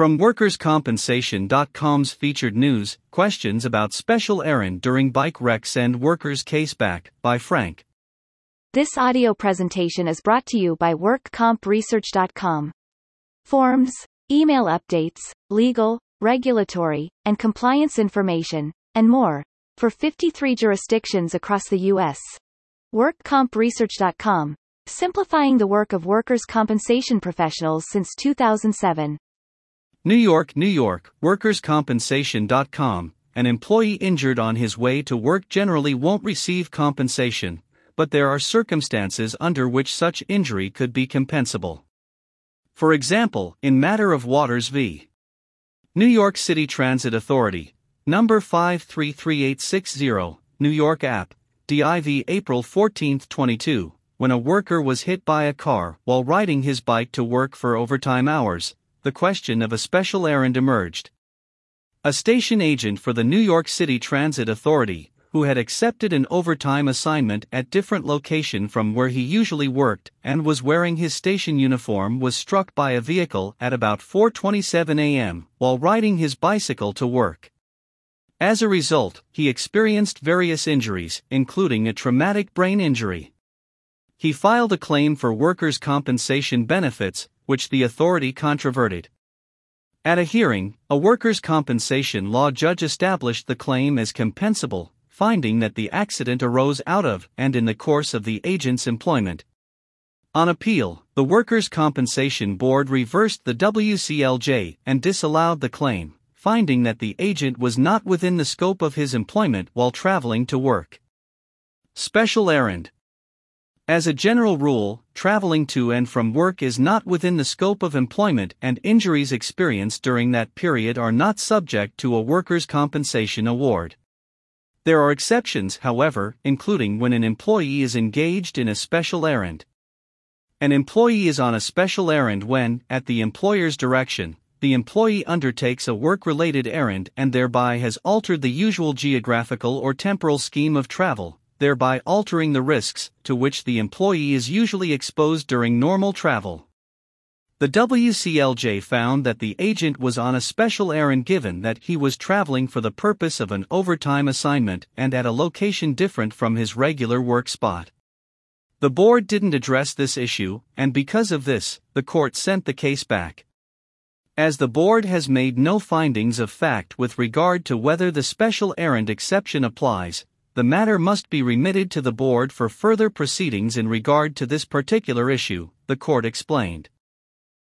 From WorkersCompensation.com's featured news, questions about special errand during bike wrecks and workers' case back, by Frank. This audio presentation is brought to you by WorkCompResearch.com. Forms, email updates, legal, regulatory, and compliance information, and more, for 53 jurisdictions across the U.S. WorkCompResearch.com, simplifying the work of workers' compensation professionals since 2007. New York, New York, WorkersCompensation.com. An employee injured on his way to work generally won't receive compensation, but there are circumstances under which such injury could be compensable. For example, in matter of Waters v. New York City Transit Authority, number 533860, New York app, DIV April 14, 22, when a worker was hit by a car while riding his bike to work for overtime hours, the question of a special errand emerged. A station agent for the New York City Transit Authority, who had accepted an overtime assignment at different location from where he usually worked and was wearing his station uniform was struck by a vehicle at about 4:27 a.m. while riding his bicycle to work. As a result, he experienced various injuries, including a traumatic brain injury. He filed a claim for workers' compensation benefits, which the authority controverted. At a hearing, a workers' compensation law judge established the claim as compensable, finding that the accident arose out of and in the course of the agent's employment. On appeal, the Workers' Compensation Board reversed the WCLJ and disallowed the claim, finding that the agent was not within the scope of his employment while traveling to work. Special Errand as a general rule, traveling to and from work is not within the scope of employment, and injuries experienced during that period are not subject to a workers' compensation award. There are exceptions, however, including when an employee is engaged in a special errand. An employee is on a special errand when, at the employer's direction, the employee undertakes a work related errand and thereby has altered the usual geographical or temporal scheme of travel, thereby altering the risks to which the employee is usually exposed during normal travel. The WCLJ found that the agent was on a special errand given that he was traveling for the purpose of an overtime assignment and at a location different from his regular work spot. The board didn't address this issue, and because of this, the court sent the case back. As the board has made no findings of fact with regard to whether the special errand exception applies, the matter must be remitted to the board for further proceedings in regard to this particular issue, the court explained.